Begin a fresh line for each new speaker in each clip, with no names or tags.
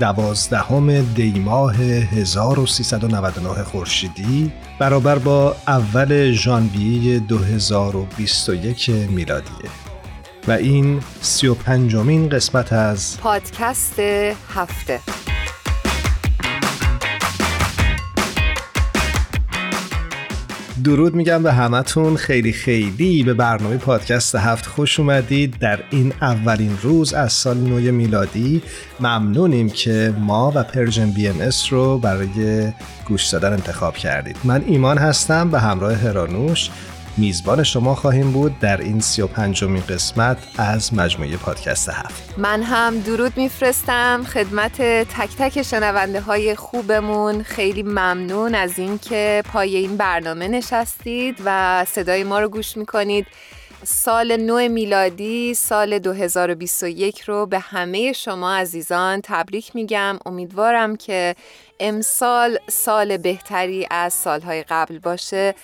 دوازدهم دیماه 1399 خورشیدی برابر با اول ژانویه 2021 میلادیه. و این سی و قسمت از
پادکست هفته.
درود میگم به همتون. خیلی خیلی به برنامه پادکست هفت خوش اومدید. در این اولین روز از سال نو میلادی ممنونیم که ما و Persian BMS رو برای گوش دادن انتخاب کردید. من ایمان هستم به همراه هرانوش. میزبان شما خواهیم بود در این سی و پنجمین قسمت از مجموعه پادکست هفت.
من هم درود میفرستم خدمت تک تک شنونده های خوبمون. خیلی ممنون از اینکه پای این برنامه نشستید و صدای ما رو گوش می‌کنید. سال نو میلادی سال 2021 رو به همه شما عزیزان تبریک میگم. امیدوارم که امسال سال بهتری از سالهای قبل باشه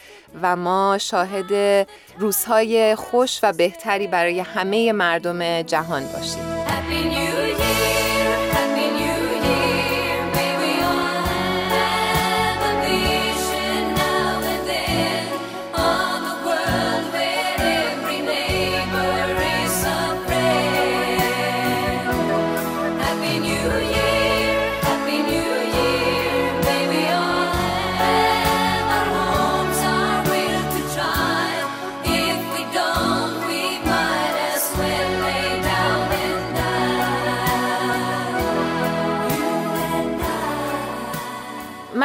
و ما شاهد روزهای خوش و بهتری برای همه مردم جهان باشیم.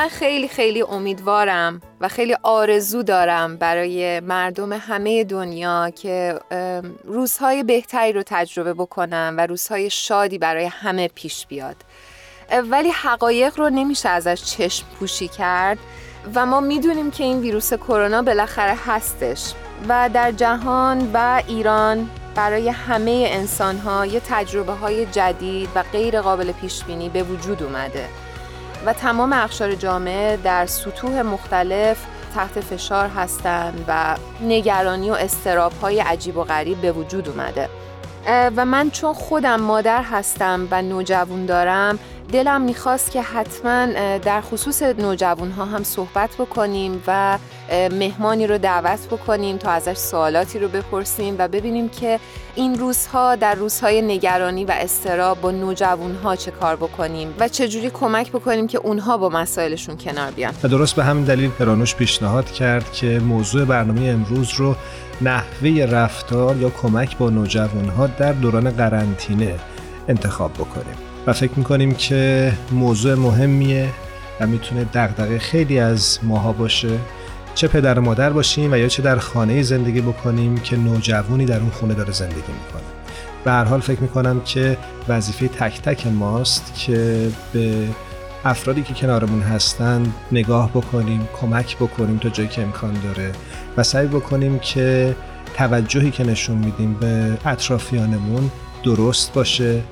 من خیلی خیلی امیدوارم و خیلی آرزو دارم برای مردم همه دنیا که روزهای بهتری رو تجربه بکنم و روزهای شادی برای همه پیش بیاد. ولی حقایق رو نمیشه ازش چشم پوشی کرد و ما می‌دونیم که این ویروس کرونا بالاخره هستش و در جهان و ایران برای همه انسان ها یه تجربه های جدید و غیر قابل پیش بینی به وجود اومده. و تمام اخشار جامعه در سطوح مختلف تحت فشار هستند و نگرانی و استراب های عجیب و غریب به وجود اومده. و من چون خودم مادر هستم و نوجوان دارم دلم می‌خواست که حتما در خصوص نوجوان ها هم صحبت بکنیم و مهمانی رو دعوت بکنیم تا ازش سوالاتی رو بپرسیم و ببینیم که این روزها در روزهای نگرانی و استراب با نوجوان ها چه کار بکنیم و چجوری کمک بکنیم که اونها با مسائلشون کنار بیان.
و درست به همین دلیل پرانوش پیشنهاد کرد که موضوع برنامه امروز رو نحوه رفتار یا کمک با نوجوان ها در دوران قرنطینه انتخاب بکنیم. و فکر می‌کنیم که موضوع مهمیه و می‌تونه دغدغه خیلی از ماها باشه. چه پدر و مادر باشیم و یا چه در خانه زندگی بکنیم که نوجوانی در اون خونه داره زندگی می‌کنه. به هر حال فکر می‌کنم که وظیفه تک تک ماست که به افرادی که کنارمون هستن نگاه بکنیم کمک بکنیم تا جایی که امکان داره و سعی بکنیم که توجهی که نشون میدیم به اطرافیانمون درست باشه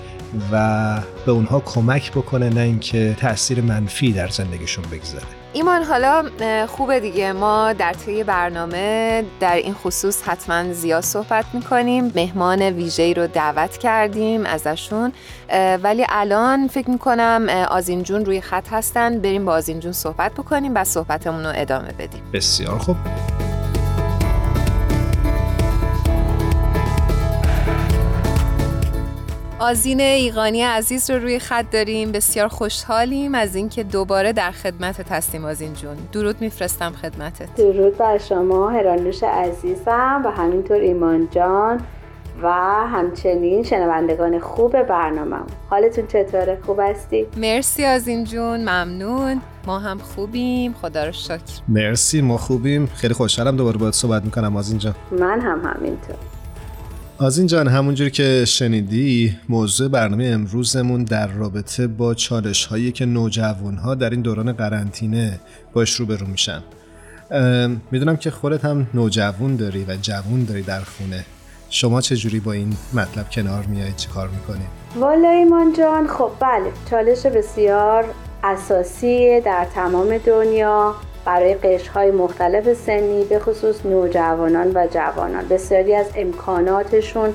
و به اونها کمک بکنه نه اینکه تاثیر منفی در زندگیشون بگذاره.
ایمان حالا خوبه دیگه. ما در طی برنامه در این خصوص حتما زیاد صحبت می‌کنیم. مهمان ویژه رو دعوت کردیم ازشون. ولی الان فکر می‌کنم آزین جون روی خط هستن. بریم با آزین جون صحبت بکنیم و صحبتمون رو ادامه بدیم.
بسیار خوب.
آزین ایقانی عزیز رو روی خط داریم. بسیار خوشحالیم از اینکه دوباره در خدمت هستیم آزین جون. درود میفرستم خدمتت.
درود بر شما هرانوش عزیزم و همینطور ایمان جان و همچنین شنوندگان خوب برنامه حالتون چطوره؟ خوب هستی؟
مرسی از این جون ممنون. ما هم خوبیم. خدا رو شکر.
مرسی ما خوبیم. خیلی خوشحالم دوباره باید صحبت می‌کنم از اینجا
من هم همینطور.
از این جان همونجوری که شنیدی موضوع برنامه امروزمون در رابطه با چالش هایی که نوجوان ها در این دوران قرنطینه باش روبرو میشن. می‌دونم که خودت هم نوجوان داری و جوون داری در خونه. شما چه جوری با این مطلب کنار میایید چه کار می‌کنید؟
والا ایمان جان خب بله چالش بسیار اساسی در تمام دنیا. برای قشرهای مختلف سنی به خصوص نوجوانان و جوانان. بسیاری از امکاناتشون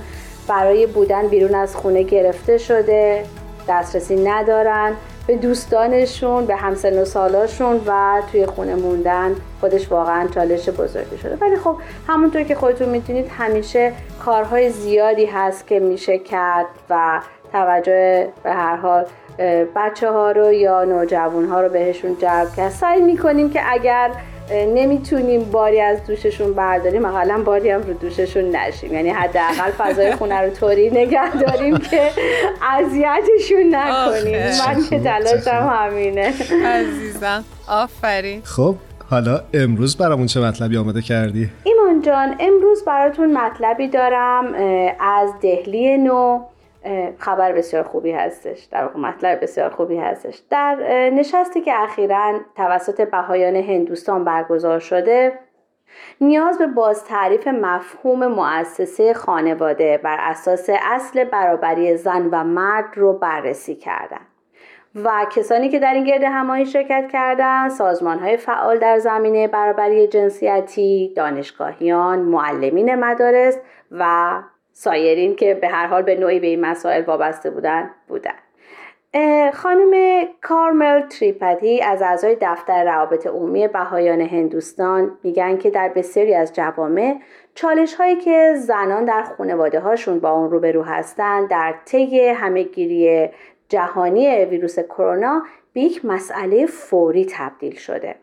برای بودن بیرون از خونه گرفته شده دسترسی ندارن. به دوستانشون به همسن و سالاشون و توی خونه موندن خودش واقعا چالش بزرگی شده. ولی خب همونطور که خودتون می‌تونید همیشه کارهای زیادی هست که میشه کرد و توجه به هر حال بچه ها رو یا نوجوان ها رو بهشون جلب کرد. سعی می‌کنیم که اگر نمی‌تونیم باری از دوششون برداریم اقلا باری هم رو دوششون نشیم. یعنی حداقل فضای خونه رو طوری نگه داریم که اذیتشون نکنیم. من که تلاشم همینه.
عزیزم. آفرین.
خب حالا امروز برامون چه مطلبی آماده کردی؟
ایمان جان امروز براتون مطلبی دارم از دهلی نو خبر بسیار خوبی هستش در واقع مطلب بسیار خوبی هستش در نشستی که اخیرا توسط بهایان هندوستان برگزار شده نیاز به باز تعریف مفهوم مؤسسه خانواده بر اساس اصل برابری زن و مرد رو بررسی کردند. و کسانی که در این گرد همایی شرکت کردند سازمان های فعال در زمینه برابری جنسیتی دانشگاهیان معلمین مدارس و سایرین که به هر حال به نوعی به این مسائل وابسته بودن بودن. خانم کارمل تریپتی از اعضای دفتر روابط عمومی بهایان هندوستان میگن که در بسیاری از جوامع چالش هایی که زنان در خانواده هاشون با اون روبرو هستند در طی همهگیری جهانی ویروس کرونا به یک مسئله فوری تبدیل شده.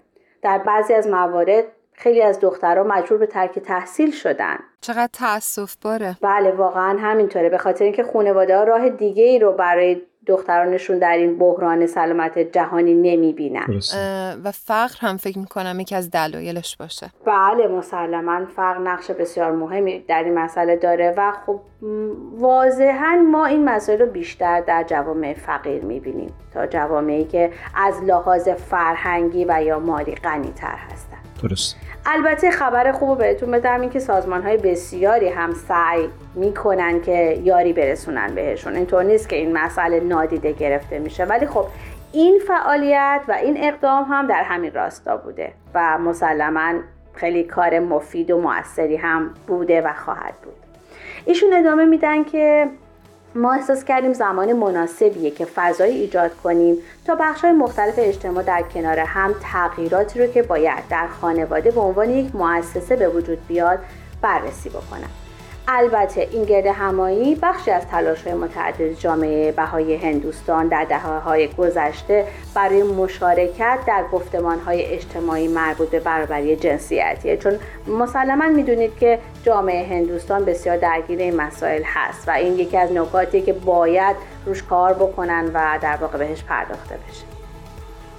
در بعضی از موارد خیلی از دخترها مجبور به ترک تحصیل شدن.
چقدر تاسف باره.
بله واقعا همینطوره. به خاطر اینکه خانواده ها راه دیگه ای رو برای دخترانشون در این بحران سلامت جهانی نمی‌بینن.
و فقر هم فکر می‌کنم یکی از دلایلش باشه.
بله مسلما فقر نقش بسیار مهمی در این مسئله داره و خب واضحا ما این مسئله رو بیشتر در جوامع فقیر می‌بینیم تا جوامعی که از لحاظ فرهنگی و یا مالی غنی تر هستن.
درست
البته خبر خوب بهتون بدم این که سازمان های بسیاری هم سعی می‌کنن که یاری برسونن بهشون. اینطور نیست که این مسئله نادیده گرفته میشه. ولی خب این فعالیت و این اقدام هم در همین راستا بوده و مسلما خیلی کار مفید و موثری هم بوده و خواهد بود. ایشون ادامه میدن که ما احساس کردیم زمان مناسبیه که فضایی ایجاد کنیم تا بخش مختلف اجتماع در کنار هم تغییراتی رو که باید در خانواده به عنوان یک مؤسسه به وجود بیاد بررسی بکنم البته این گرد همایی بخشی از تلاش متعدد جامعه بهای هندوستان در دهه های گذشته برای مشارکت در گفتمان های اجتماعی مربوط به برابری جنسیتیه. چون مسلما می‌دونید که جامعه هندوستان بسیار درگیر این مسائل هست و این یکی از نکاتی که باید روش کار بکنن و در واقع بهش پرداخته بشه.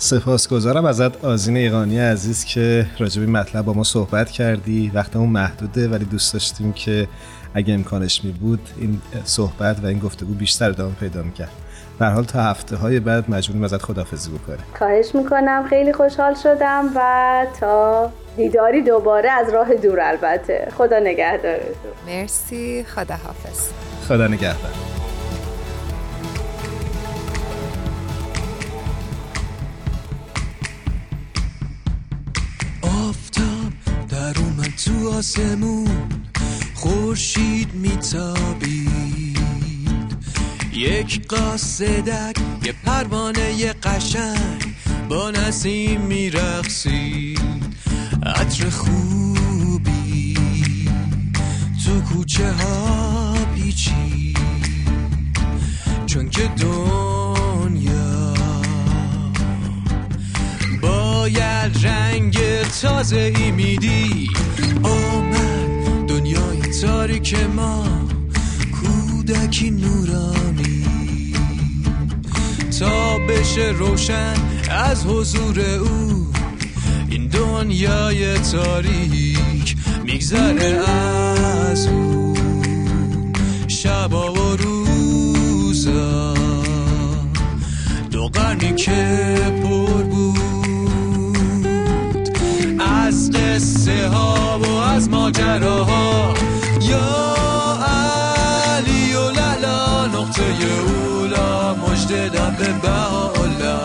سپاسگزارم ازت آزین ایقانی عزیز که راجب این مطلب با ما صحبت کردی. وقتمون محدوده ولی دوست داشتیم که اگه امکانش می بود این صحبت و این گفتگو بیشتر ادامه پیدا می‌کرد در حال تا هفته های بعد مجبوریم ازت خدافزی بکنیم.
خواهش می‌کنم. خیلی خوشحال شدم و تا دیداری دوباره از راه دور البته. خدا نگهدارتون.
مرسی. خدا حافظ
خدا نگهدار.
تو آسمون خورشید میتابید. یک قاصدک یه پروانه قشنگ با نسیم میرقصید. عطر خوبی تو کوچه ها پیچید. چون که دنیا تازه ای میدی. آمد دنیای تاریک ما کودکی نورانی. تا بشه روشن از حضور او این دنیای تاریک میگذره از او. شبا و روزا دو قرنی که پر بود. قصه ها و از ماجراها. یا علی و للا نقطه اولا مجده دم به بهاءالله.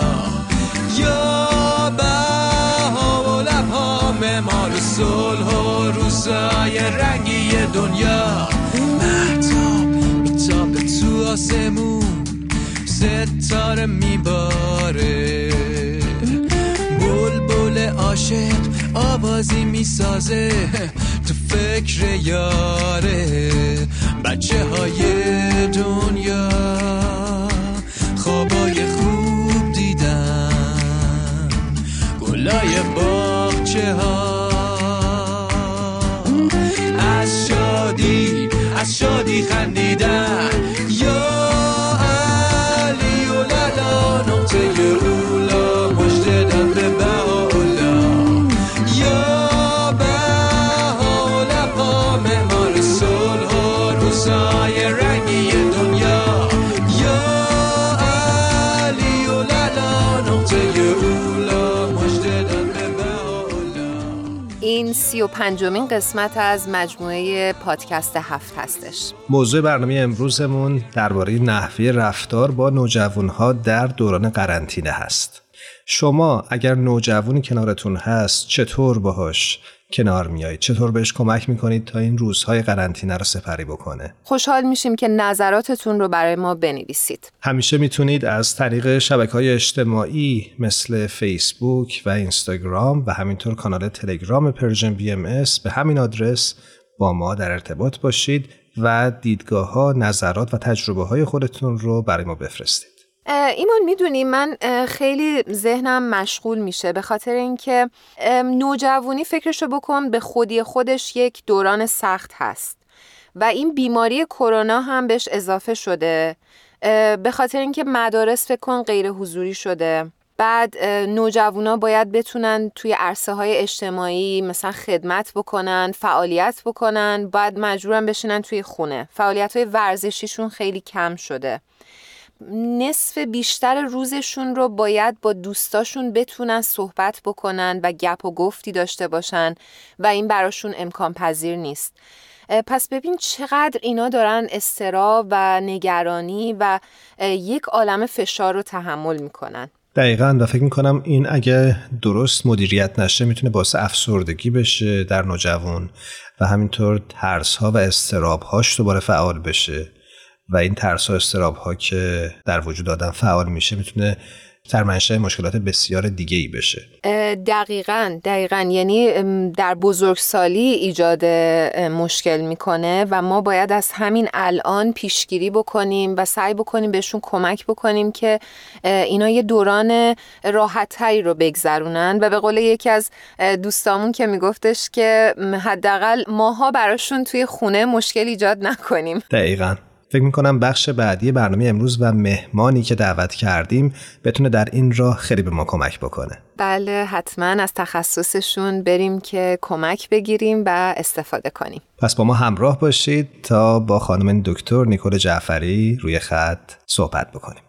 یا بها و لبها معمار صلح و روزای رنگی دنیا. محتاب میتاب تو آسمون ستاره میباره. آوازی می‌سازه. تو فکر یاره. بچه های دنیا.
35 قسمت از مجموعه پادکست هفت هستش.
موضوع برنامه امروزمون درباره نحوه رفتار با نوجوانها در دوران قرنطینه هست. شما اگر نوجوانی کنارتون هست چطور باهاش؟ کنار میایید چطور بهش کمک می‌کنید تا این روزهای قرنطینه رو سپری بکنه؟
خوشحال میشیم که نظراتتون رو برای ما بنویسید.
همیشه می‌تونید از طریق شبکه های اجتماعی مثل فیسبوک و اینستاگرام و همینطور کانال تلگرام Persian BMS به همین آدرس با ما در ارتباط باشید و دیدگاه ها، نظرات و تجربه های خودتون رو برای ما بفرستید.
ایمان می‌دونی من خیلی ذهنم مشغول میشه به خاطر اینکه نوجوانی فکرشو بکن به خودی خودش یک دوران سخت هست و این بیماری کرونا هم بهش اضافه شده. به خاطر اینکه مدارس فکر کن غیر حضوری شده. بعد نوجوانا باید بتونن توی عرصه های اجتماعی مثلا خدمت بکنن فعالیت بکنن باید مجبورن بشینن توی خونه. فعالیت های ورزشیشون خیلی کم شده. نصف بیشتر روزشون رو باید با دوستاشون بتونن صحبت بکنن و گپ و گفتی داشته باشن و این براشون امکان پذیر نیست. پس ببین چقدر اینا دارن استرا و نگرانی و یک عالم فشار رو تحمل می‌کنن.
دقیقا و فکر می‌کنم این اگه درست مدیریت نشه می‌تونه باعث افسردگی بشه در نوجوان و همینطور ترس ها و استراب هاش دوباره فعال بشه. و این ترس ها استراب ها که در وجود آدم فعال میشه می‌تونه در منشأ مشکلات بسیار دیگه ای بشه
دقیقا دقیقا. یعنی در بزرگسالی ایجاد مشکل می‌کنه و ما باید از همین الان پیشگیری بکنیم و سعی بکنیم بهشون کمک بکنیم که اینا یه دوران راحتتری رو بگذرونن. و به قول یکی از دوستامون که میگفتش که حداقل ماها براشون توی خونه مشکل ایجاد نکنیم.
دقیقا. فکر می‌کنم بخش بعدی برنامه امروز و مهمانی که دعوت کردیم بتونه در این راه خیلی به ما کمک بکنه.
بله حتما از تخصصشون بریم که کمک بگیریم و استفاده کنیم.
پس با ما همراه باشید تا با خانم دکتر نیکول جعفری روی خط صحبت بکنیم.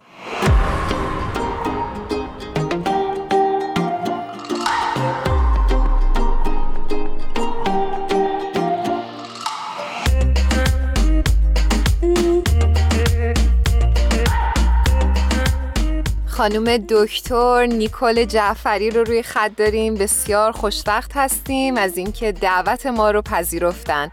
خانم دکتر نیکول جعفری رو روی خط داریم. بسیار خوشوقت هستیم از اینکه دعوت ما رو پذیرفتن.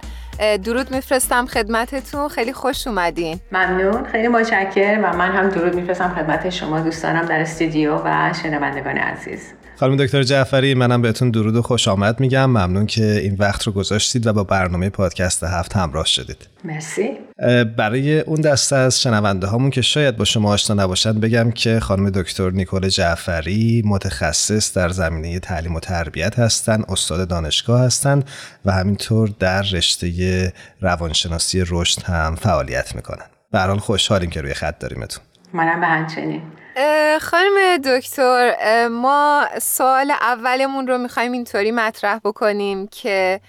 درود میفرستم خدمتتون. خیلی خوش اومدین.
ممنون. خیلی متشکرم و من هم درود میفرستم خدمت شما دوستانم در استودیو و شنوندگان عزیز.
خانم دکتر جعفری منم بهتون درود و خوش آمد میگم. ممنون که این وقت رو گذاشتید و با برنامه پادکست هفت همراه شدید.
مرسی.
برای اون دسته از شنونده هامون که شاید با شما آشنا نباشن بگم که خانم دکتر نیکول جعفری متخصص در زمینه تعلیم و تربیت هستند استاد دانشگاه هستند و همینطور در رشته روانشناسی رشد هم فعالیت می‌کنن. به حال خوشحالیم که روی خط داریمتون
منم به همچنین.
خانم دکتر ما سوال اولمون رو می‌خوایم اینطوری مطرح بکنیم که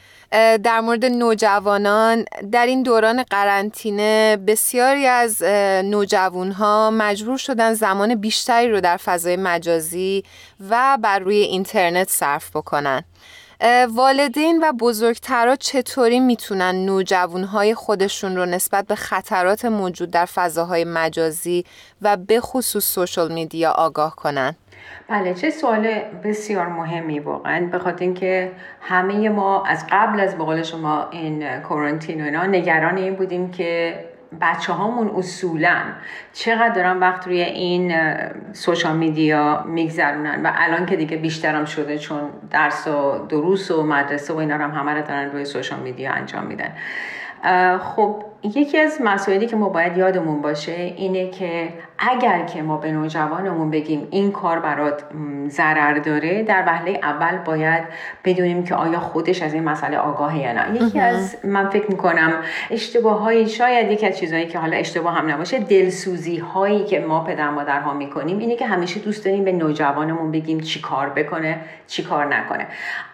در مورد نوجوانان در این دوران قرنطینه بسیاری از نوجوانها مجبور شدن زمان بیشتری رو در فضای مجازی و بر روی اینترنت صرف بکنن. والدین و بزرگترها چطوری می‌تونن نوجوانهای خودشون رو نسبت به خطرات موجود در فضاهای مجازی و به خصوص سوشل میدیا آگاه کنن؟
بله چه سوال بسیار مهمی واقعا به خاطر اینکه همه ما از قبل از بقول شما این کورنتین و اینا نگران این بودیم که بچه هامون اصولا چقدر دارن وقت روی این سوشال میدیا میگذرونن و الان که دیگه بیشترم شده چون درس و دروس و مدرسه و اینا هم همه رو دارن روی سوشال میدیا انجام میدن. خب یکی از مسائلی که ما باید یادمون باشه اینه که اگر که ما به نوجوانمون بگیم این کار برات ضرر داره در وهله اول باید بدونیم که آیا خودش از این مسئله آگاهه یا نه. یکی از من فکر می‌کنم اشتباه های شاید یکی از چیزهایی که حالا اشتباه هم نباشه دلسوزی هایی که ما پدر مادرها می‌کنیم اینه که همیشه دوست داریم به نوجوانمون بگیم چی کار بکنه چی کار نکنه.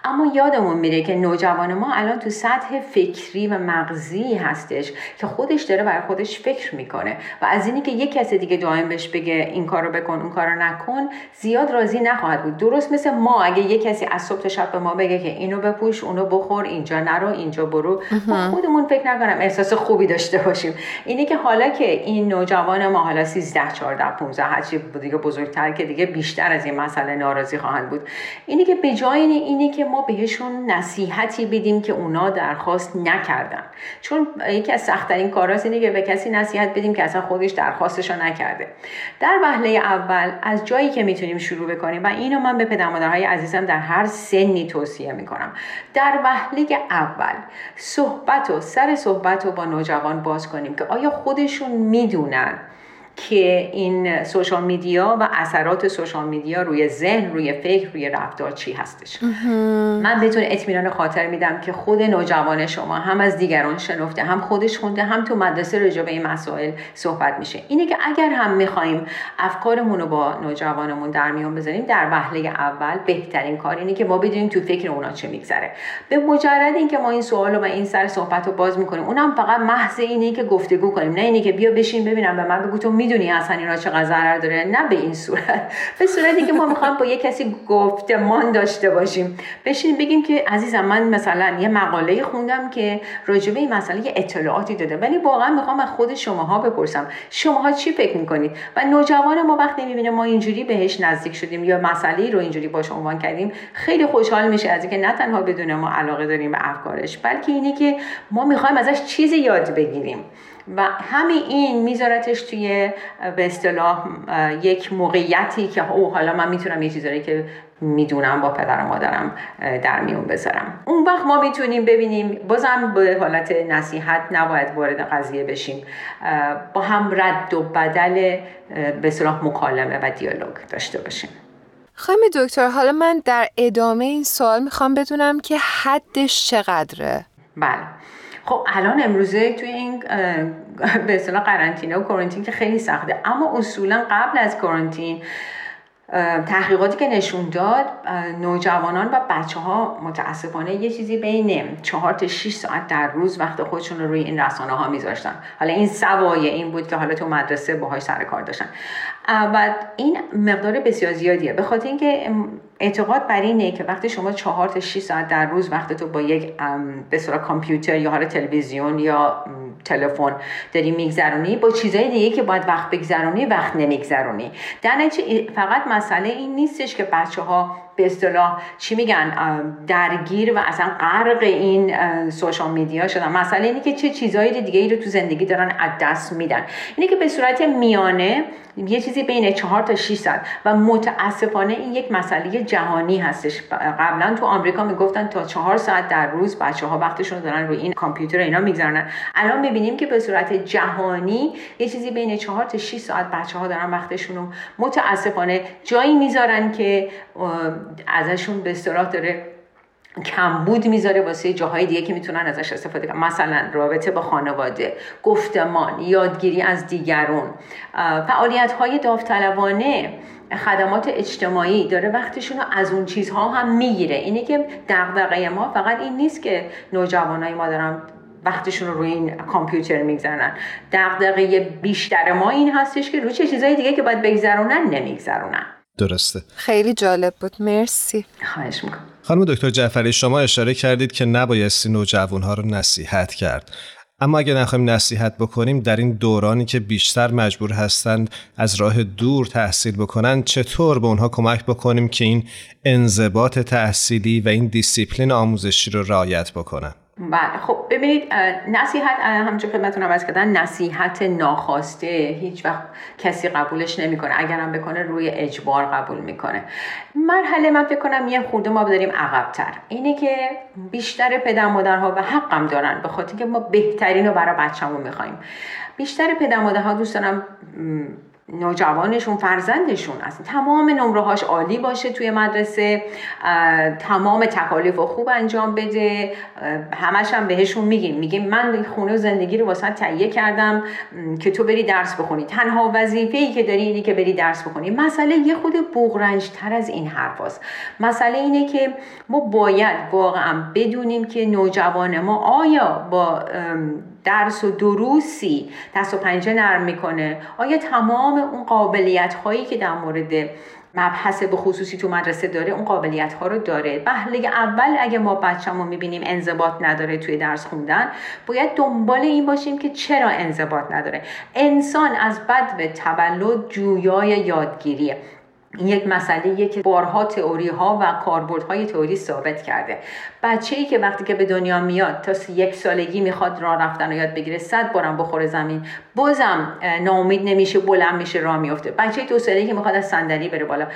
اما یادمون میره که نوجوان ما الان تو سطح فکری و مغزی هستش که خودش داره برای خودش فکر می‌کنه و از اینی که یک کس دیگه دائم بهش بگه این کارو بکن اون کارو نکن زیاد راضی نخواهد بود. درست مثل ما اگه یک کسی از صبح تا شب به ما بگه که اینو بپوش اونو بخور اینجا نرو اینجا برو ما خودمون فکر نکنم احساس خوبی داشته باشیم. اینی که حالا که این نوجوان ما حالا 13 14 15 هرچی دیگه بزرگتر که دیگه بیشتر از این مسئله ناراضی خواهند بود. اینی که به جای اینی که ما بهشون نصیحتی بدیم که اونا درخواست نکردن. چون یکی از سختترین کاراست اینه که به کسی نصیحت بدیم که اصلا خودش درخواستشو نکرده. در وهله اول از جایی که می‌تونیم شروع بکنیم و اینو من به پدر مادرهای عزیزم در هر سنی توصیه می‌کنم. در وهله اول صحبت و سر صحبت رو با نوجوان باز کنیم که آیا خودشون می‌دونن که این سوشال میدیا و اثرات سوشال میدیا روی ذهن روی فکر روی رفتار چی هستش. من بهتون اطمینان خاطر میدم که خود نوجوان شما هم از دیگران شنفته هم خودش خونده هم تو مدرسه راجع به این مسائل صحبت میشه. اینه که اگر هم می‌خوایم افکارمون رو با نوجوانمون در میون بذاریم در وهله اول بهترین کار اینه که ما بدونیم تو فکر اونا چه میگذره. به مجرد اینکه ما این سوال و این سر صحبت رو باز می‌کنیم اونم فقط محض اینه که گفتگو کنیم نه اینه که بیا بشین ببینم به من بگو تو می‌دونی اصلا اینا چقدر ضرر داره. نه به این صورت. به صورتی که ما می‌خوایم با یه کسی گفتمان داشته باشیم. بشین بگیم که عزیزم من مثلا یه مقاله خوندم که راجبه این مسئله یه اطلاعاتی داده. ولی واقعا می‌خوام از خود شماها بپرسم. شماها چی فکر می‌کنید؟ و نوجوان ما وقتی می‌بینه ما اینجوری بهش نزدیک شدیم یا مسئله رو اینجوری باش عنوان کردیم خیلی خوشحال میشه از اینکه نه تنها بدون ما علاقه داریم به افکارش بلکه اینه که ما می‌خوایم ازش چیزی یاد بگیریم. و همین این میذارتش توی به اصطلاح یک موقعیتی که او حالا من می‌تونم یه چیزایی که می‌دونم با پدر و مادرم در میون بذارم. اون وقت ما می‌تونیم ببینیم بازم به حالت نصیحت نباید وارد قضیه بشیم. با هم رد و بدل به صلاح مکالمه و دیالوگ داشته باشیم.
خانم دکتر حالا من در ادامه این سوال می‌خوام بدونم که حدش چقدره؟
بله. خب الان امروزه توی این به اصطلاح قرنطینه و کرنتین که خیلی سخته. اما اصولا قبل از کرنتین تحقیقاتی که نشون داد نوجوانان و بچه ها متاسفانه یه چیزی بین چهار تا 6 ساعت در روز وقت خودشون رو روی این رسانه ها میذاشتن. حالا این سوایه این بود که حالا تو مدرسه باهاش سر کار داشتن. و این مقدار بسیار زیادیه. به خاطر اینکه اعتقاد بر اینه که وقتی شما چهار تا 6 ساعت در روز وقت تو با یک به صورت کامپیوتر یا حالا تلویزیون یا تلفن داری میگذرونی با چیزای دیگه که باید وقت بگذرونی وقت نمیگذرونی. در فقط مسئله این نیستش که بچه ها به اصطلاح چی میگن درگیر و اصلا غرق این سوشال میدیا شدن. مسئله اینه که چه چیزهایی دیگه ای رو تو زندگی دارن از دست میدن. اینه که به صورت میانه یه چیزی بین 4 تا 6 ساعت و متاسفانه این یک مسئله جهانی هستش. قبلا تو آمریکا می‌گفتن تا 4 ساعت در روز بچه ها وقتشون دارن روی این کامپیوتر اینا میگذرنن الان می‌بینیم که به صورت جهانی یه چیزی بین 4 تا 6 ساعت بچه ها دارن وقتشون رو متاسفانه جایی می‌ذارن که ازشون به اصطلاح داره کمبود می‌ذاره واسه جاهای دیگه که می‌تونن ازش استفاده کنن. مثلا رابطه با خانواده گفتمان یادگیری از دیگرون. فعالیت های داوطلبانه خدمات اجتماعی داره. وقتشون رو از اون چیزها هم می‌گیره. اینه که دغدغه ما فقط این نیست که نوجوانای ما دارن وقتشون رو روی این کامپیوتر میگذرنن دغدغه بیشتر ما این هستش که روی چه چیزهای دیگه که باید بگذرونن نمیگذرونن.
درسته.
خیلی جالب بود. مرسی.
خواهش می‌کنم.
خانم دکتر جعفری شما اشاره کردید که نبایستی نوجوانها رو نصیحت کرد. اما اگه نخواهیم نصیحت بکنیم در این دورانی که بیشتر مجبور هستند از راه دور تحصیل بکنن چطور به اونها کمک بکنیم که این انضباط تحصیلی و این دیسیپلین آموزشی رو رعایت بکنن؟
بله. خب ببینید نصیحت همچون خدمتتون عوض کردن نصیحت ناخواسته هیچ وقت کسی قبولش نمی‌کنه. اگرم بکنه روی اجبار قبول می‌کنه. مرحله من فکر کنم یه خورده ما بداریم عقبتر. اینه که بیشتر پدر مادرها و حقم دارن به خاطر که ما بهترین رو برای بچه‌مون می‌خوایم. بیشتر پدر مادرها دوست دارن نوجوانشون فرزندشون است. تمام نمره هاش عالی باشه توی مدرسه تمام تکالیف و خوب انجام بده. همش هم بهشون میگیم. میگیم من خونه و زندگی رو واسه تهیه کردم که تو بری درس بخونی. تنها وظیفه ای که داری اینه که بری درس بخونی. مسئله یه خود بغرنج تر از این حرف هست. مسئله اینه که ما باید واقعا بدونیم که نوجوان ما آیا با درس و دروسی دست و پنجه نرم می‌کنه. آیا تمام اون قابلیت هایی که در مورد مبحث به خصوصی تو مدرسه داره اون قابلیت ها رو داره؟ بهله اول اگه ما بچه‌مو می‌بینیم انضباط نداره توی درس خوندن باید دنبال این باشیم که چرا انضباط نداره. انسان از بد به تولد جویای یادگیریه. یک مسئله که بارها تئوری ها و کاربردهای تئوری ثابت کرده. بچه ای که وقتی که به دنیا میاد تا یک سالگی می‌خواد راه رفتن و یاد بگیره صد بارم بخوره زمین. بازم ناامید نمیشه بلند میشه راه میفته. بچه دو سالگی که می‌خواد از صندلی بره بالا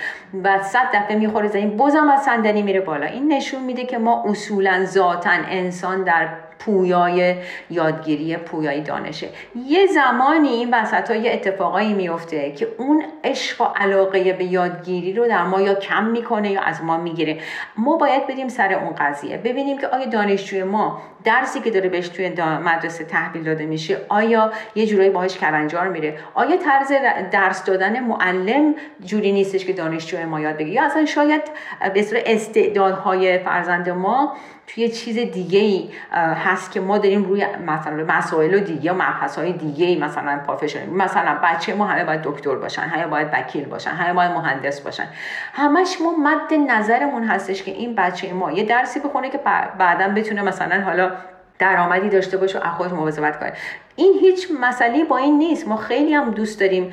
و صد دفعه می‌خوره زمین بازم از صندلی میره بالا. این نشون میده که ما اصولا ذاتا انسان در پویای یادگیری پویای دانشه. یه زمانی این وسط یه اتفاقایی میفته که اون عشق و علاقه به یادگیری رو در ما یا کم می‌کنه یا از ما می‌گیره. ما باید بریم سر اون قضیه. ببینیم که آیا دانشجوی ما درسی که داره بهش توی مدرسه تحویل داده میشه آیا یه جورایی باهاش کلنجار میره؟ آیا طرز درس دادن معلم جوری نیستش که دانشجوی ما یاد بگیره؟ یا اصلا شاید به استعدادهای فرزند ما توی چیز دیگه ای هست که ما داریم روی مثلا مسائل و دیگه مبحث های دیگه ای مثلا پافشن مثلا بچه ما همه باید دکتر باشن همه باید وکیل باشن همه باید مهندس باشن. همش ما مد نظرمون هستش که این بچه ما یه درسی بخونه که بعدا بتونه مثلا حالا درآمدی داشته باشه و خودش مواظبت کنه این هیچ مسئله با این نیست. ما خیلی هم دوست داریم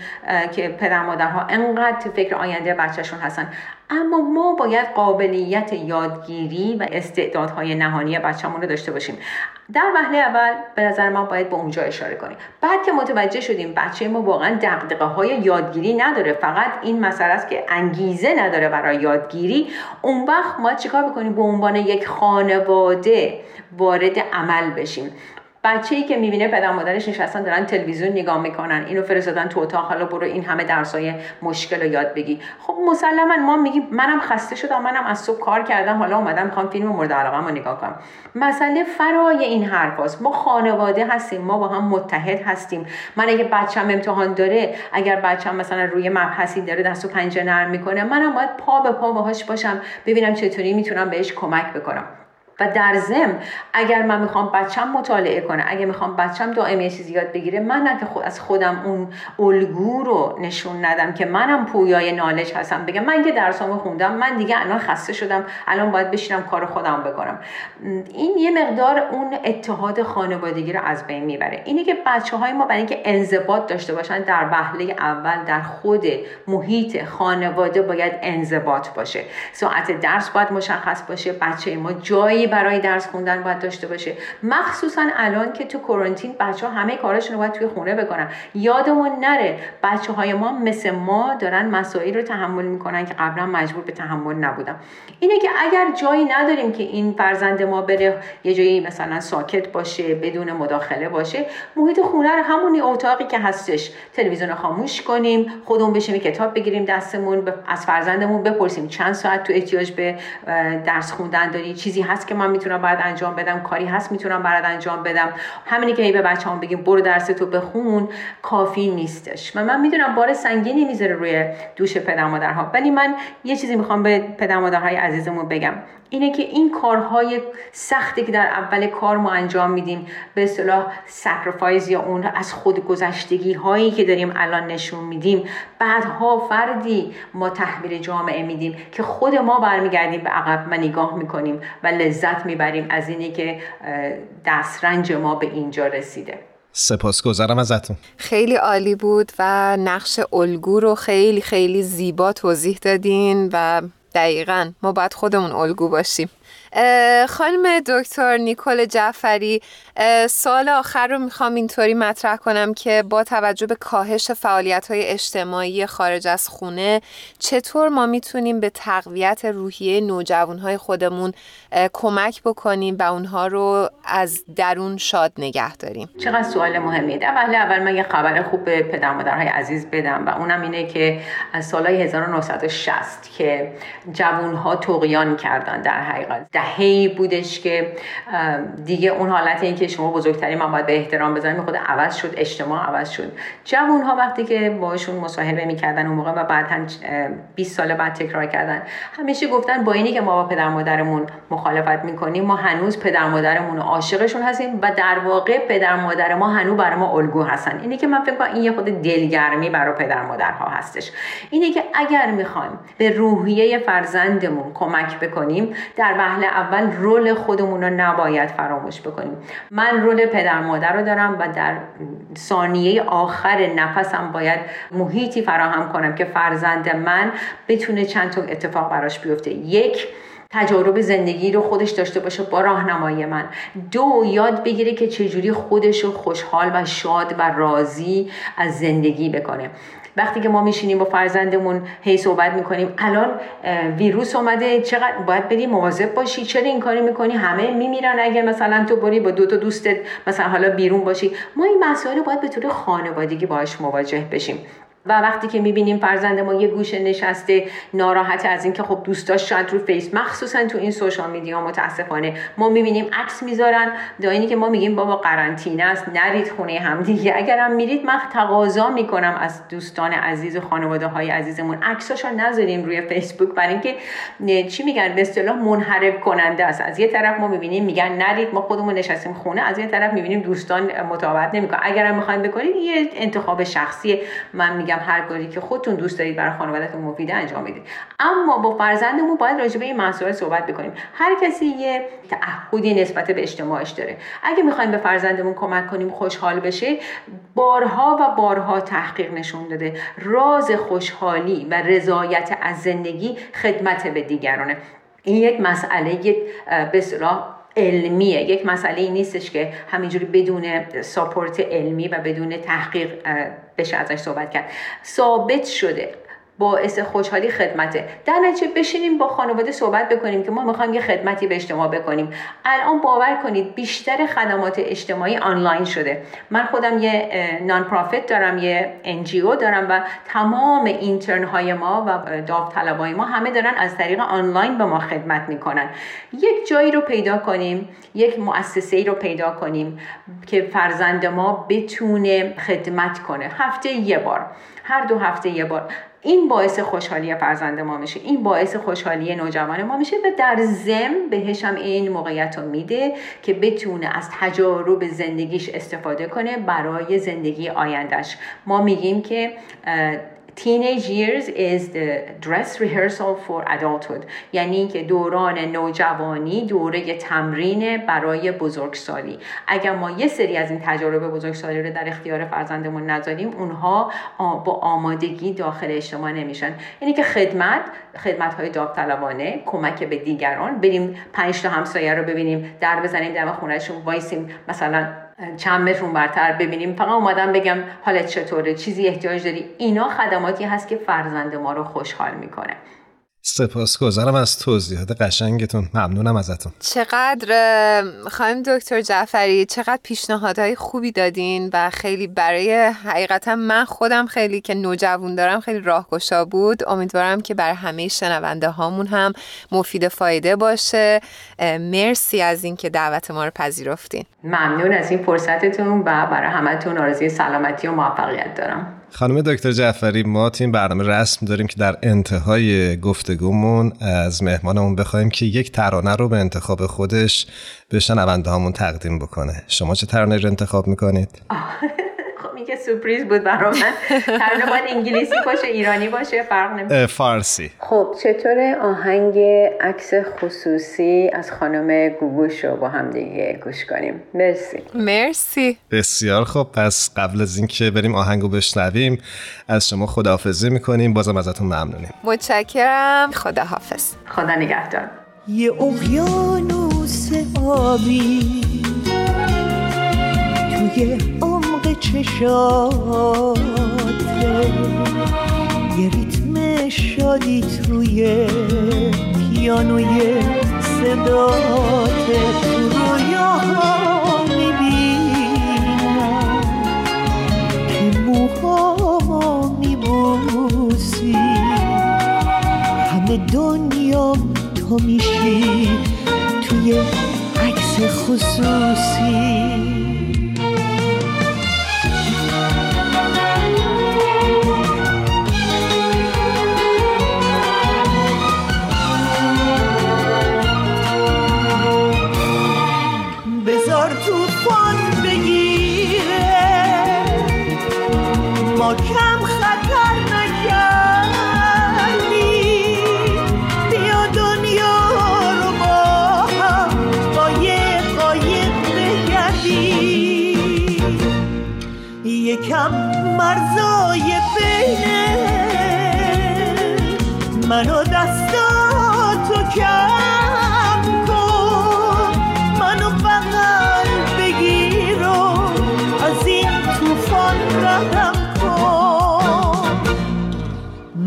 که پدر مادرها انقدر فکر آینده بچهشون هستن. اما ما باید قابلیت یادگیری و استعدادهای نهانی بچه‌مون رو داشته باشیم. در وهله اول به نظر ما باید به اونجا اشاره کنیم. بعد که متوجه شدیم بچه ما واقعا دقدقه های یادگیری نداره. فقط این مسئله است که انگیزه نداره برای یادگیری. اون وقت ما چیکار بکنیم؟ به عنوان یک خانواده وارد عمل بشیم. بچه ای که می‌بینه پدر مادرش نشستن دارن تلویزیون نگاه می‌کنن اینو فرستادن تو اتاق حالا برو این همه درسای مشکل رو یاد بگی. خب مسلما ما میگیم منم خسته شدم منم از صبح کار کردم حالا اومدم می‌خوام فیلم مورد علاقه رو نگاه کنم. مسئله فرای این حرفاست. ما خانواده هستیم ما با هم متحد هستیم. من اگه بچم امتحان داره اگر بچم مثلا روی مبحثی داره دست و پنجه نرم می‌کنه منم باید پا به پا باهاش باشم ببینم چطوری می‌تونم بهش کمک بکنم. در ضمن اگر من می‌خوام بچم مطالعه کنه اگر می‌خوام بچم دائم یه چیزی یاد بگیره من نه که از خودم اون الگو رو نشون ندم که منم پویای نالج هستم. بگم من که درسامو خوندم من دیگه الان خسته شدم الان باید بشینم کار خودم بکنم. این یه مقدار اون اتحاد خانوادگی رو از بین می‌بره. اینه که بچه های ما برای اینکه انضباط داشته باشن در وهله اول در خود محیط خانواده باید انضباط باشه. ساعت درس باید مشخص باشه بچه ما جایی برای درس خوندن باید داشته باشه. مخصوصا الان که تو کرانتین بچه ها همه کارشون رو باید توی خونه بکنن. یادمون نره بچه های ما مثل ما دارن مسائل رو تحمل می‌کنن که قبلا مجبور به تحمل نبودن. اینه که اگر جایی نداریم که این فرزند ما بره یه جایی مثلا ساکت باشه بدون مداخله باشه محیط خونه رو همونی اتاقی که هستش. تلویزیون خاموش کنیم خودمون بشیم کتاب بگیریم دستمون از فرزندمون بپرسیم چند ساعت تو احتیاج به درس خوندن داری؟ چیزی هست که من می‌تونم بعد انجام بدم کاری هست می‌تونم برات انجام بدم. همینی که ای به بچه‌ام بگیم برو درس تو بخون کافی نیستش. و من می‌دونم بار سنگینی می‌ذاره روی دوش پدر مادرها ولی من یه چیزی می‌خوام به پدر مادرهای عزیزمون بگم. اینه که این کارهای سختی که در اول کار ما انجام میدیم به اصطلاح sacrifice یا اون از خود گذشتگی هایی که داریم الان نشون میدیم. بعدها فردی ما تحویل جامعه میدیم که خود ما برمیگردیم به عقب. و نگاه می‌کنیم و لذت می‌بریم از اینه که دسترنج ما به اینجا رسیده.
سپاسگزارم ازتون.
خیلی عالی بود و نقش الگو رو خیلی خیلی زیبا توضیح دادین و دقیقا. ما باید خودمون الگو باشیم. خانم دکتر نیکل جعفری سال آخر رو می‌خوام اینطوری مطرح کنم که با توجه به کاهش فعالیت های اجتماعی خارج از خونه چطور ما می‌تونیم به تقویت روحیه نوجوان های خودمون کمک بکنیم و اونها رو از درون شاد نگه داریم؟
چقدر سوال مهمیه؟ اول اول من یه خبر خوب به پدر مادرهای عزیز بدم و اونم اینه که از سالهای 1960 که جوون ها توقیان کردن در حقیقت. دهه‌ای بودش که دیگه اون حالت این که شما بزرگتری من باید به احترام بذاریم خود عوض شد اجتماع عوض شد. جوون ها وقتی که باشون مصاحبه می‌کردن اون موقع و بعد 20 سال بعد تکرار کردن همیشه گفتن با اینی که ما با پدر مادرمون مخالفت می‌کنیم ما هنوز پدر مادرمون عاشقشون هستیم و در واقع پدر مادر ما هنوز برای ما الگو هستن. اینه که من فکر کنم این یه خود دلگرمی برای پدر مادرها هستش. اینه که اگر می‌خوایم به روحیه فرزندمون کمک بکنیم در وهله اول رول خودمون رو نباید فراموش بکنیم. من رول پدر مادر رو دارم و در ثانیه آخر نفسم باید محیطی فراهم کنم که فرزند من بتونه چند تا اتفاق براش بیفته. یک تجارب زندگی رو خودش داشته باشه با راهنمایی من. دو یاد بگیره که چجوری خودش رو خوشحال و شاد و راضی از زندگی بکنه. وقتی که ما میشینیم با فرزندمون هی صحبت می‌کنیم الان ویروس اومده چقدر باید بری مواظب باشی؟ چرا این کاری می‌کنی؟ همه میمیرن اگر مثلا تو بری با دو تا دوستت مثلا حالا بیرون باشی. ما این مسائل باید به طور خانوادگی باهاش مواجه بشیم. و وقتی که می‌بینیم فرزند ما یه گوشه نشسته ناراحت از اینکه خب دوستاش شاید رو فیس مخصوصا تو این social media متاسفانه. ما می‌بینیم عکس می‌ذارن داینی که ما میگیم بابا قرنطینه است نرید خونه هم دیگه. اگرم میرید من تقاضا می‌کنم از دوستان عزیز و خانواده های عزیزمون. عکساشو نذاریم روی فیسبوک برای اینکه چی میگن؟ به اصطلاح منحرف کننده است. از یه طرف ما می‌بینیم میگن نرید ما خودمون نشستیم خونه. از یه طرف می‌بینیم دوستان مطابقت نمی‌کنن. اگرم می‌خواین بکنید یه انتخاب شخصی من میگم هر کاری که خودتون دوست دارید برای خانوادهتون مفیده انجام بدید اما با فرزندمون باید راجع به این مسائل صحبت بکنیم. هر کسی یه تعهدی نسبت به اجتماعش داره. اگه می‌خوایم به فرزندمون کمک کنیم خوشحال بشه بارها و بارها تحقیق نشون داده. راز خوشحالی و رضایت از زندگی خدمت به دیگرانه. این یک مسئله به علمیه یک مسئله ای نیستش که همینجوری بدون ساپورت علمی و بدون تحقیق بشه ازش صحبت کرد. ثابت شده باعث خوشحالی خدمته. در نتیجه بشینیم با خانواده صحبت بکنیم که ما می‌خوایم یه خدمتی به اجتماع بکنیم. الان باور کنید بیشتر خدمات اجتماعی آنلاین شده. من خودم یه نان پرافیت دارم یه انجیو دارم و تمام اینترن های ما و داوطلبای ما همه دارن از طریق آنلاین به ما خدمت می‌کنن. یک جایی رو پیدا کنیم یک مؤسسه رو پیدا کنیم که فرزند ما بتونه خدمت کنه. هفته یه بار. هر دو هفته یه بار. این باعث خوشحالی فرزند ما میشه این باعث خوشحالی نوجوان ما میشه و در ضمن بهش هم این موقعیت رو میده که بتونه از تجارب زندگیش استفاده کنه برای زندگی آیندهش ما میگیم که teenage years is the dress rehearsal for adulthood. یعنی اینکه دوران نوجوانی دوره تمرین برای بزرگسالی. اگر ما یه سری از این تجارب بزرگسالی رو در اختیار فرزندمون نذاریم اونها با آمادگی داخل اجتماع نمیشن. یعنی که خدمت خدمت های داوطلبانه کمک به دیگران. بریم پنج تا همسایه رو ببینیم در بزنیم دم خونهشون وایسیم. مثلا چند متر برتر ببینیم. فقط اومدم بگم حالت چطوره؟ چیزی احتیاج داری؟ اینا خدماتی هست که فرزند ما رو خوشحال می‌کنه.
سپاسگزارم از توضیحات قشنگتون. ممنونم ازتون.
چقدر خواهیم دکتر جعفری چقدر پیشنهادهای خوبی دادین و خیلی برای حقیقتا من خودم خیلی که نوجوان دارم خیلی راهگشا بود. امیدوارم که برای همه شنونده هامون هم مفید فایده باشه. مرسی از اینکه دعوت ما رو پذیرفتین.
ممنون از این فرصتتون و برای همتون آرزوی سلامتی و موفقیت دارم.
خانم دکتر جعفری ما تیم برنامه رسم داریم که در انتهای گفتگومون از مهمانمون بخوایم که یک ترانه رو به انتخاب خودش به شنونده هامون تقدیم بکنه شما چه ترانه رو انتخاب می‌کنید؟
که سورپریز بود برای من. ترانه باید انگلیسی باشه ایرانی باشه فرق نمی‌کنه
فارسی.
خب چطور آهنگ عکس خصوصی از خانم گوگوش رو با هم دیگه گوش کنیم؟ مرسی.
مرسی.
بسیار خب پس قبل از اینکه بریم آهنگو بشنویم از شما خداحافظی می‌کنیم. بازم ازتون ممنونیم.
متشکرم. خداحافظ.
خدا نگهدار.
یه اقیانوس آبی توی چشاته یه ریتم شادی توی پیانوی صداته تو رویاها می‌بینم. که موهامو میبوسی. همه دنیا تو میشی. توی عکس خصوصی.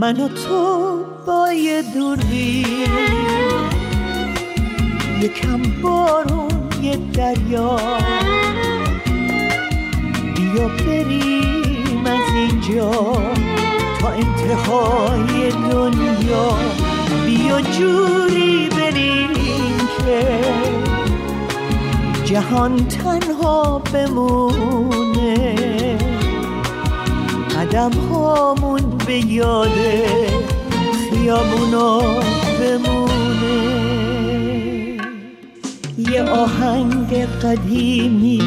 من و تو با یه دوربین یکم بارون یه دریا. بیا بریم از اینجا تا انتهای دنیا. بیا جوری بریم که جهان تنها بمونه. قدم هامون به یاد خیابونا بمونه. یه آهنگ قدیمی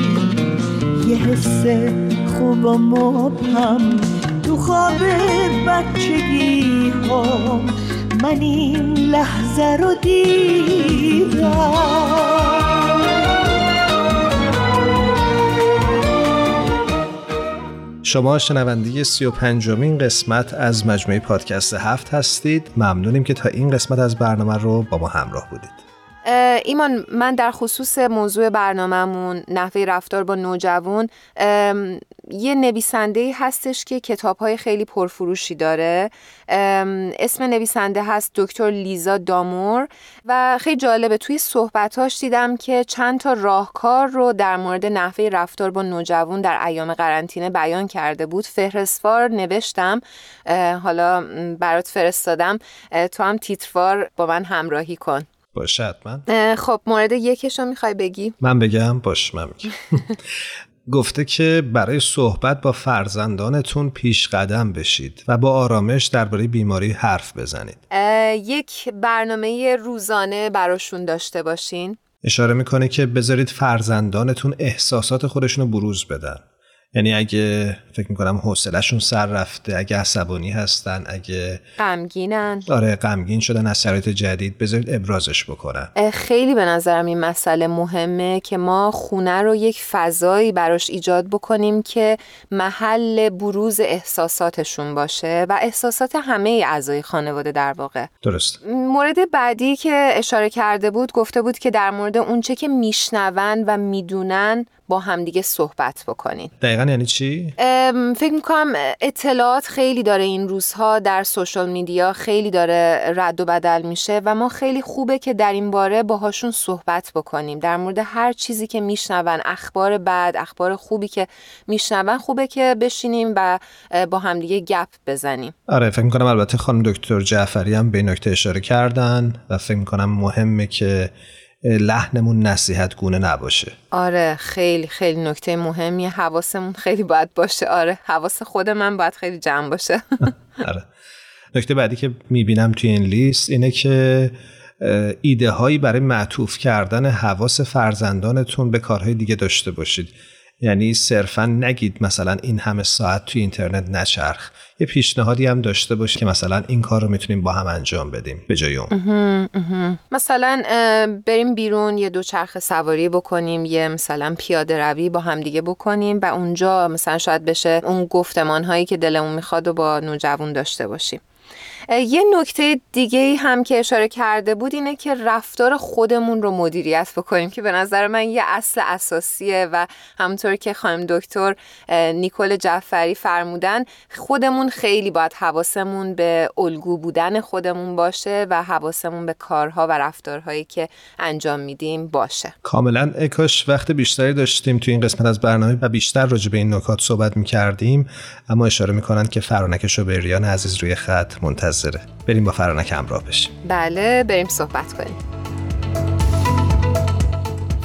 یه حس خوب و مبهم. تو خواب بچگی ها من این لحظه رو دیدم.
شما شنونده سی و پنجمین قسمت از مجموعه پادکست هفت هستید. ممنونیم که تا این قسمت از برنامه رو با ما همراه بودید.
ایمان من در خصوص موضوع برنامهمون نحوه رفتار با نوجوان یه نویسنده هستش که کتاب های خیلی پرفروشی داره. اسم نویسنده هست دکتر لیزا دامور و خیلی جالبه توی صحبتاش دیدم که چند تا راهکار رو در مورد نحوه رفتار با نوجوان در ایام قرنطینه بیان کرده بود. فهرستوار نوشتم حالا برات فرستادم. تو هم تیتروار با من همراهی کن.
باشه حتما
خب مورد یکش رو می‌خوای بگی؟
من بگم باش من میگم گفته که برای صحبت با فرزندانتون پیش قدم بشید و با آرامش درباره بیماری حرف بزنید.
یک برنامه روزانه براشون داشته باشین
اشاره می‌کنه که بذارید فرزندانتون احساسات خودشون رو بروز بدن. یعنی اگه فکر می‌کنم حوصلهشون سر رفته اگه عصبانی هستن اگه
غمگینن.
آره غمگین شدن از شرایط جدید بذارید ابرازش بکنن.
خیلی به نظرم این مسئله مهمه که ما خونه رو یک فضایی براش ایجاد بکنیم که محل بروز احساساتشون باشه و احساسات همه اعضای خانواده در واقع.
درست.
مورد بعدی که اشاره کرده بود گفته بود که در مورد اونچه که میشنون و می‌دونن با همدیگه صحبت بکنین.
دقیقا یعنی چی؟
فکر می‌کنم اطلاعات خیلی داره این روزها در سوشال میدیا خیلی داره رد و بدل میشه و ما خیلی خوبه که در این باره باهاشون صحبت بکنیم. در مورد هر چیزی که میشنون اخبار بد اخبار خوبی که میشنون خوبه که بشینیم و با همدیگه گپ بزنیم.
آره فکر می‌کنم البته خانم دکتر جعفری هم به نکته اشاره کردن و فکر می‌کنم مهمه که لحنمون نصیحت گونه نباشه.
آره خیلی خیلی نکته مهمیه حواسمون خیلی باید باشه. آره حواس خود من باید خیلی جمع باشه.
آره. نکته بعدی که می‌بینم توی این لیست اینه که ایده هایی برای معطوف کردن حواس فرزندانتون به کارهای دیگه داشته باشید. یعنی صرفا نگید مثلا این همه ساعت توی اینترنت نچرخ. یه پیشنهادی هم داشته باشه که مثلا این کار رو می‌تونیم با هم انجام بدیم به جای اون.
مثلا بریم بیرون یه دو چرخ سواری بکنیم یه مثلا پیاده روی با هم دیگه بکنیم و اونجا مثلا شاید بشه اون گفتمان هایی که دلمون می‌خواد و با نوجوان داشته باشیم. یه نکته دیگه هم که اشاره کرده بود اینه که رفتار خودمون رو مدیریت بکنیم که به نظر من یه اصل اساسیه و همونطور که خانم دکتر نیکل جعفری فرمودن خودمون خیلی باید حواسمون به الگو بودن خودمون باشه و حواسمون به کارها و رفتارهایی که انجام میدیم باشه.
کاملا. اکاش وقت بیشتری داشتیم تو این قسمت از برنامه و بیشتر راجع به این نکات صحبت می‌کردیم اما اشاره می‌کنن که فرانک شوبریان عزیز روی خط منتظره بریم با فرانک همراه بشیم.
بله بریم صحبت کنیم.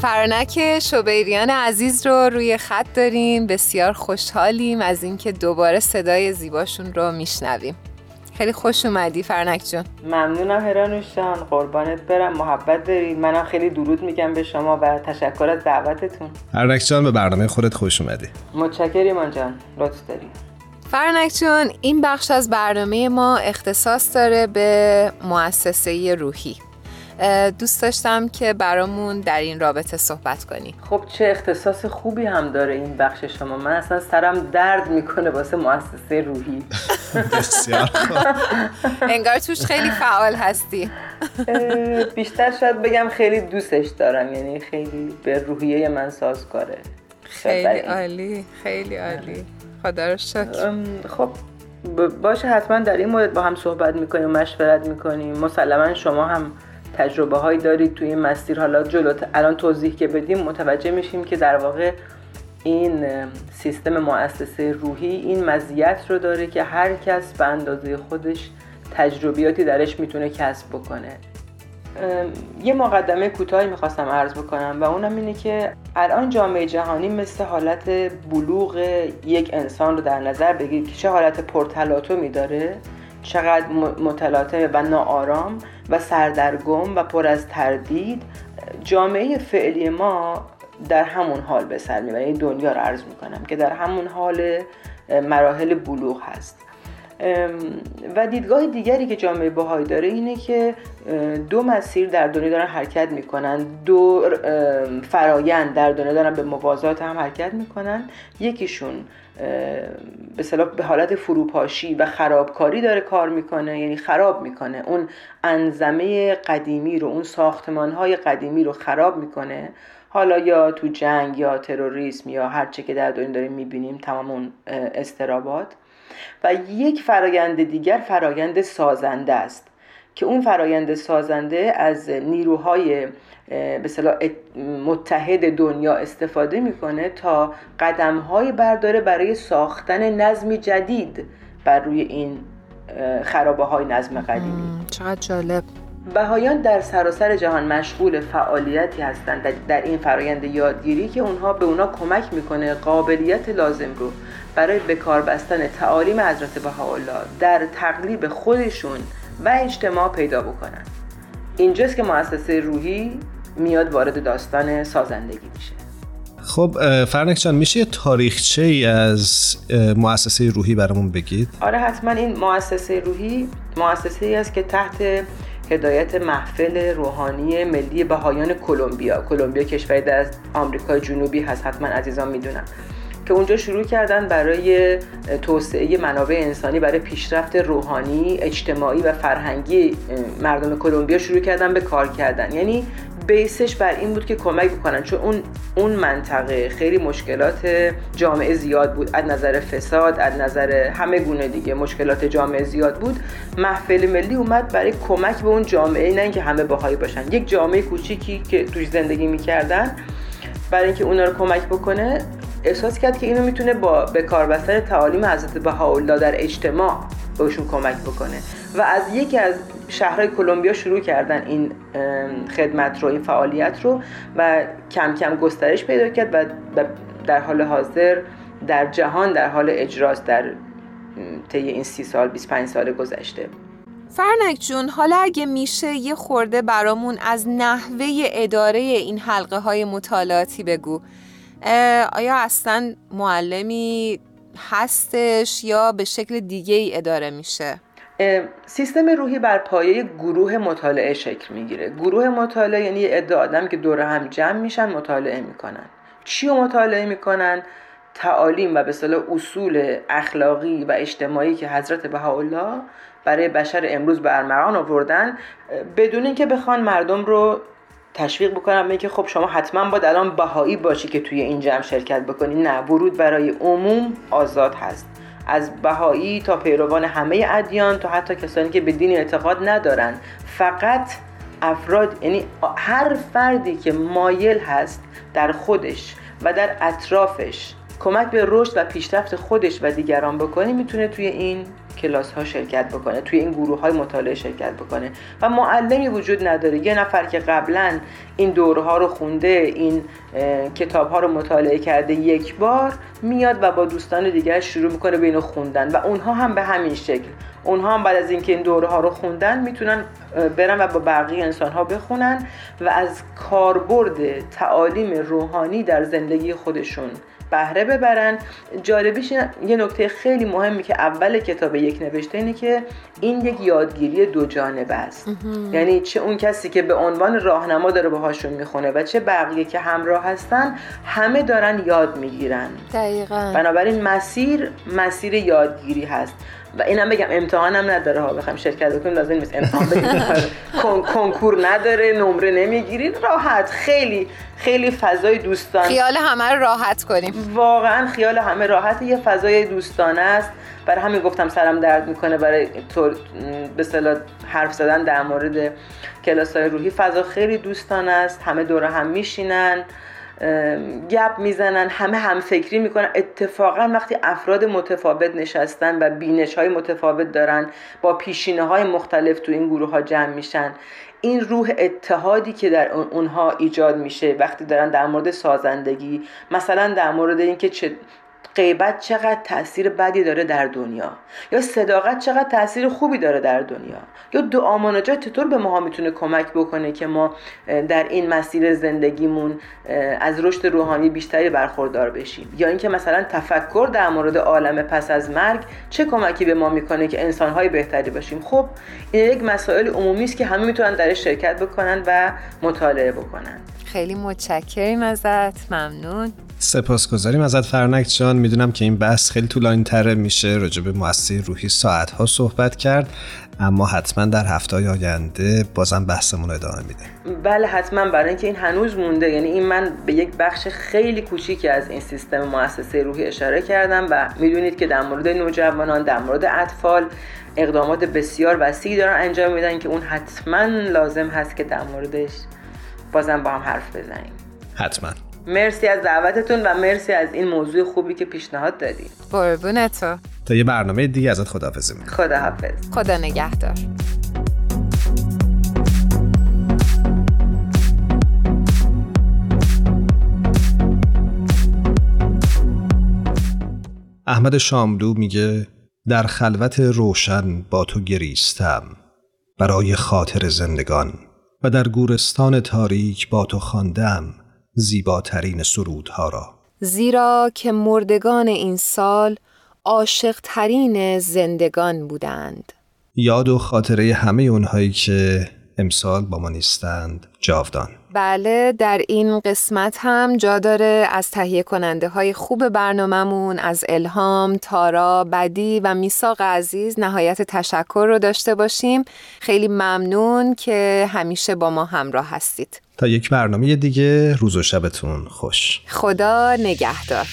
فرانک شوبیریان عزیز رو روی خط داریم بسیار خوشحالیم از اینکه دوباره صدای زیباشون رو میشنویم. خیلی خوش اومدی فرنک جون.
ممنونم هرانوشان قربانت برم محبت داری. منم خیلی درود میگم به شما و تشکر از دعوتتون.
فرنک جان به برنامه خودت خوش اومدی.
متشکریم جان لطف داری.
فرنک جون این بخش از برنامه ما اختصاص داره به مؤسسه روحی. دوست داشتم که برامون در این رابطه صحبت کنی
خب چه اختصاص خوبی هم داره این بخش شما. من اصلا سرم درد می‌کنه واسه مؤسسه روحی.
بسیار
انگار توش خیلی فعال هستی.
بیشتر شاید بگم خیلی دوستش دارم. یعنی خیلی به روحیه من سازگاره.
خیلی عالی خیلی عالی. خدا
خب باشه حتما در این مورد با هم صحبت می‌کنیم و مشورت می‌کنیم. مسلما شما هم تجربه هایی دارید توی این مسیر. حالا جلو الان توضیح که بدیم متوجه میشیم که در واقع این سیستم مؤسسه روحی این مزیت رو داره که هر کس به اندازه خودش تجربیاتی درش می‌تونه کسب بکنه. یه مقدمه کوتاهی می‌خواستم عرض بکنم و اونم اینه که الان جامعه جهانی مثل حالت بلوغ یک انسان رو در نظر بگیرید که چه حالت پرتلاطمی داره چقدر متلاطم و ناآرام و سردرگم و پر از تردید جامعه فعلی ما در همون حال به سر می‌بره. این دنیا رو عرض می‌کنم که در همون حال مراحل بلوغ هست. و دیدگاه دیگری که جامعه بهایی داره اینه که دو مسیر در دنیا دارن حرکت می‌کنن. دو فرایند در دنیا دارن به موازات هم حرکت می‌کنن. یکیشون به به حالت فروپاشی و خرابکاری داره کار می‌کنه یعنی خراب می‌کنه. اون انزمه قدیمی رو اون ساختمان های قدیمی رو خراب می‌کنه. حالا یا تو جنگ یا تروریسم یا هر چه که در دنیا داریم می‌بینیم تمام اون استرابات. و یک فرایند دیگر فرایند سازنده است که اون فرایند سازنده از نیروهای به متحد دنیا استفاده می‌کنه تا قدم های برداره برای ساختن نظمی جدید بر روی این خرابه های نظم قدیمی.
چقدر جالب.
بهایان در سراسر جهان مشغول فعالیتی هستند در- در این فرایند یادگیری که اونها به اونها کمک می‌کنه قابلیت لازم رو برای به کار بستن تعالیم حضرت بهاءالله در تقلیب خودشون و اجتماع پیدا بکنن. اینجاست که مؤسسه روحی میاد وارد داستان سازندگی میشه.
خب فرنک جان میشه یه تاریخچه ای از مؤسسه روحی برامون بگید؟
آره حتما این مؤسسه روحی مؤسسه ای است که تحت هدایت محفل روحانی ملی بهایان کلمبیا. کلمبیا کشوری در آمریکای جنوبی هست حتما عزیزان می‌دونن. که اونجا شروع کردن برای توسعه منابع انسانی برای پیشرفت روحانی اجتماعی و فرهنگی مردم کلمبیا شروع کردن به کار کردن. یعنی بیسش بر این بود که کمک بکنن. چون اون اون منطقه خیلی مشکلات جامعه زیاد بود. از نظر فساد از نظر همه گونه دیگه مشکلات جامعه زیاد بود. محفل ملی اومد برای کمک به اون جامعه نه اینکه همه باهایی باشن. یک جامعه کوچیکی که توش زندگی می‌کردن برای اینکه اونا رو کمک بکنه احساس کرد که اینو می‌تونه با به کار بستن تعالیم حضرت بهاءالله در اجتماع بهشون کمک بکنه. و از یکی از شهرهای کلمبیا شروع کردن این خدمت رو این فعالیت رو و کم کم گسترش پیدا کرد و در حال حاضر در جهان در حال اجراست در طی این سی سال 25 سال گذشته.
فرنک جون حالا اگه میشه یه خورده برامون از نحوه اداره این حلقه های مطالعاتی بگو. آیا اصلا معلمی هستش یا به شکل دیگه ای اداره میشه؟
سیستم روحی بر پایه گروه مطالعه شکل می‌گیره. گروه مطالعه یعنی یه عده آدم که دور هم جمع میشن مطالعه می‌کنن. چی رو مطالعه می‌کنن؟ تعالیم و به اصطلاح اصول اخلاقی و اجتماعی که حضرت بهاءالله برای بشر امروز به ارمغان آوردن بدون اینکه بخوان مردم رو تشویق بکنم اینکه خب شما حتما باید الان بهایی باشی که توی این جمع شرکت بکنی. نه ورود برای عموم آزاد هست. از بهایی تا پیروان همه ادیان تا حتی کسانی که به دین اعتقاد ندارن. فقط افراد یعنی هر فردی که مایل هست در خودش و در اطرافش کمک به رشد و پیشرفت خودش و دیگران بکنه می‌تونه توی این کلاس ها شرکت بکنه توی این گروه های مطالعه شرکت بکنه و معلمی وجود نداره. یه نفر که قبلا این دوره ها رو خونده این کتاب ها رو مطالعه کرده یک بار میاد و با دوستان دیگر شروع می‌کنه به اینو خوندن و اونها هم به همین شکل. اونها هم بعد از اینکه این دوره ها رو خوندن می‌تونن برن و با بقیه انسان ها بخونن و از کاربرد تعالیم روحانی در زندگی خودشون بهره ببرن. جالبیش یه نکته خیلی مهمی که اول کتاب یک نوشته اینه که این یک یادگیری دو جانبه است. یعنی چه اون کسی که به عنوان راهنما داره باهاشون می‌خونه و چه بقیه که همراه هستن همه دارن یاد می‌گیرن.
دقیقا.
بنابراین مسیر مسیر یادگیری هست. و اینم بگم امتحان هم نداره ها بخوام شرکت بکنیم لازم نیست. امتحان کنکور نداره نمره نمی‌گیرید. راحت. خیلی خیلی فضای دوستان
خیال همه رو راحت کنیم.
واقعا خیال همه راحت. یه فضای دوستانه است. برای همین گفتم سرم درد می‌کنه برای طور به اصطلاح حرف زدن در مورد کلاس های روحی. فضا خیلی دوستانه است. همه دور هم میشینن. گپ می‌زنن همه هم فکری می‌کنن. اتفاقا وقتی افراد متفاوت نشستن و بینش های متفاوت دارن با پیشینه های مختلف تو این گروه ها جمع میشن این روح اتحادی که در اون- اونها ایجاد میشه وقتی دارن در مورد سازندگی مثلا در مورد اینکه چه غیبت چقدر تاثیر بدی داره در دنیا؟ یا صداقت چقدر تاثیر خوبی داره در دنیا؟ یا دعا مناجات چطور به ماها می‌تونه کمک بکنه که ما در این مسیر زندگیمون از رشد روحانی بیشتری برخوردار بشیم؟ یا اینکه مثلا تفکر در مورد عالم پس از مرگ چه کمکی به ما می‌کنه که انسانهای بهتری باشیم؟ خب این یک مسائل عمومی است که همه می‌تونن درش شرکت بکنن و مطالعه بکنن.
خیلی متشکریم ازت. ممنون.
سپاسگزاریم. ازت فرنک جان می‌دونم که این بحث خیلی طولانی تره میشه. راجع به مؤسسه روحی ساعت ها صحبت کرد اما حتما در هفته های آینده بازم بحثمون رو ادامه میدیم.
بله حتما. برای اینکه این هنوز مونده. یعنی این من به یک بخش خیلی کوچیکی از این سیستم مؤسسه روحی اشاره کردم و می‌دونید که در مورد نوجوانان در مورد اطفال اقدامات بسیار وسیعی دارن انجام میدن که اون حتما لازم هست که در موردش بازم با هم حرف بزنیم.
حتما.
مرسی از دعوتتون و مرسی از این موضوع خوبی که پیشنهاد دادی.
قربون تو.
تا یه برنامه دیگه ازت خداحافظی می‌کنم.
خداحافظ.
خدا نگهدار.
احمد شاملو میگه در خلوت روشن با تو گریستم برای خاطر زندگان و در گورستان تاریک با تو خواندم زیباترین سرودها را.
زیرا که مردگان این سال عاشق ترین زندگان بودند.
یاد و خاطره همه اونهایی که امسال با ما نیستند جاودان.
بله در این قسمت هم جا داره از تهیه کننده های خوب برنامهمون از الهام، تارا، بدی و میساق عزیز نهایت تشکر رو داشته باشیم. خیلی ممنون که همیشه با ما همراه هستید.
تا یک برنامه دیگه روز و شبتون خوش.
خدا نگهدار.